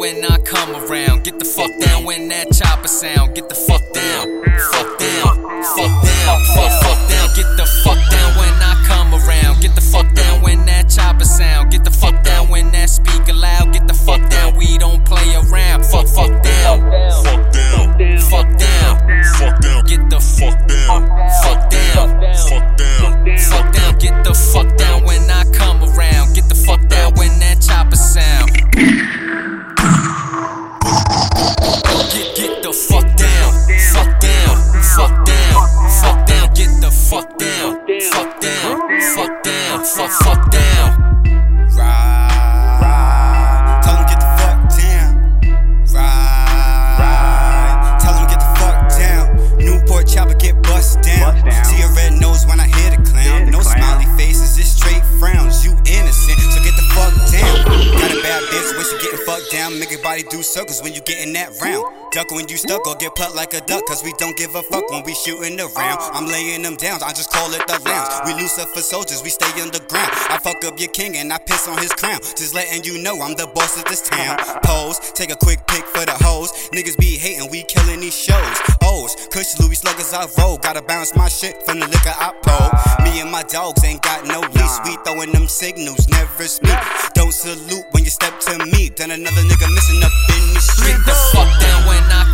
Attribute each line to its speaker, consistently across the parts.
Speaker 1: when I come around. Get the fuck down when that chopper sound. Get the when
Speaker 2: she down. Make your body do circles when you getting that round. Duck when you stuck or get plucked like a duck. Cause we don't give a fuck when we shooting around. I'm laying them down, I just call it the lounge. We Lucifer soldiers, we stay underground. I fuck up your king and I piss on his crown. Just letting you know I'm the boss of this town. Pose, take a quick pic for the hoes. Niggas be hating, we killing these shows. O's, Kush Louis sluggers I roll. Gotta bounce my shit from the liquor I pull. Me and my dogs ain't got no leash. We throwing them signals, never speak. Don't salute when you step to me. Then another nigga missing up in the street.
Speaker 1: The fuck down when I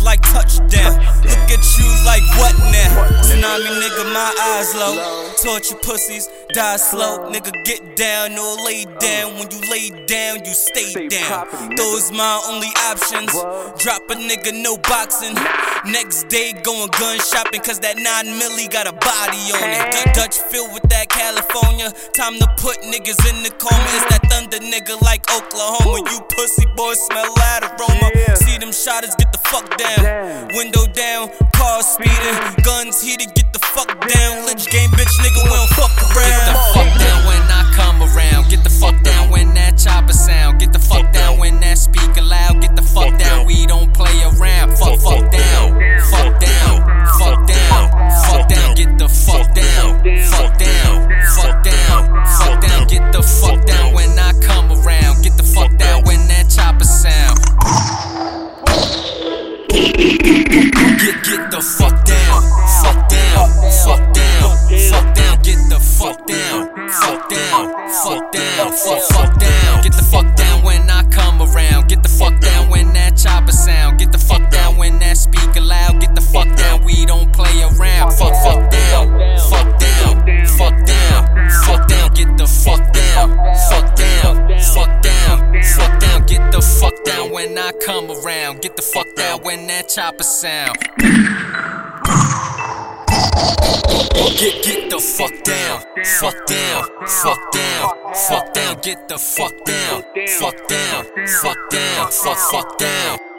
Speaker 2: like touchdown. My eyes low. Torture pussies, die slow. Nigga, get down or lay down. When you lay down, you stay down. Those my only options. Drop a nigga, no boxing. Next day going gun shopping, cause that 9 milli got a body on it. Dutch filled with that California. Time to put niggas in the coma. It's that thunder nigga like Oklahoma. You pussy boys smell that aroma. See them shotters, get the fuck down.
Speaker 3: Down.
Speaker 2: Window down, car speeding. Guns heated, get the fuck down. Lich game bitch nigga, we don't fuck around.
Speaker 1: Get the fuck down when I come around. Get the fuck down when that chopper sound. Get the fuck down when that speaker loud. Get the fuck down. We don't play around. Fuck, fuck down. Fuck down. Fuck down. Fuck down. Get the fuck down. Fuck down. Fuck down. Fuck down. Get the fuck down when I come around. Get the fuck down when that chopper sound. Get get the fuck I come around. Get the fuck down when that chopper sound. Get get the fuck down, fuck down, fuck down, fuck down. Get the fuck down, fuck down, fuck down, fuck fuck down.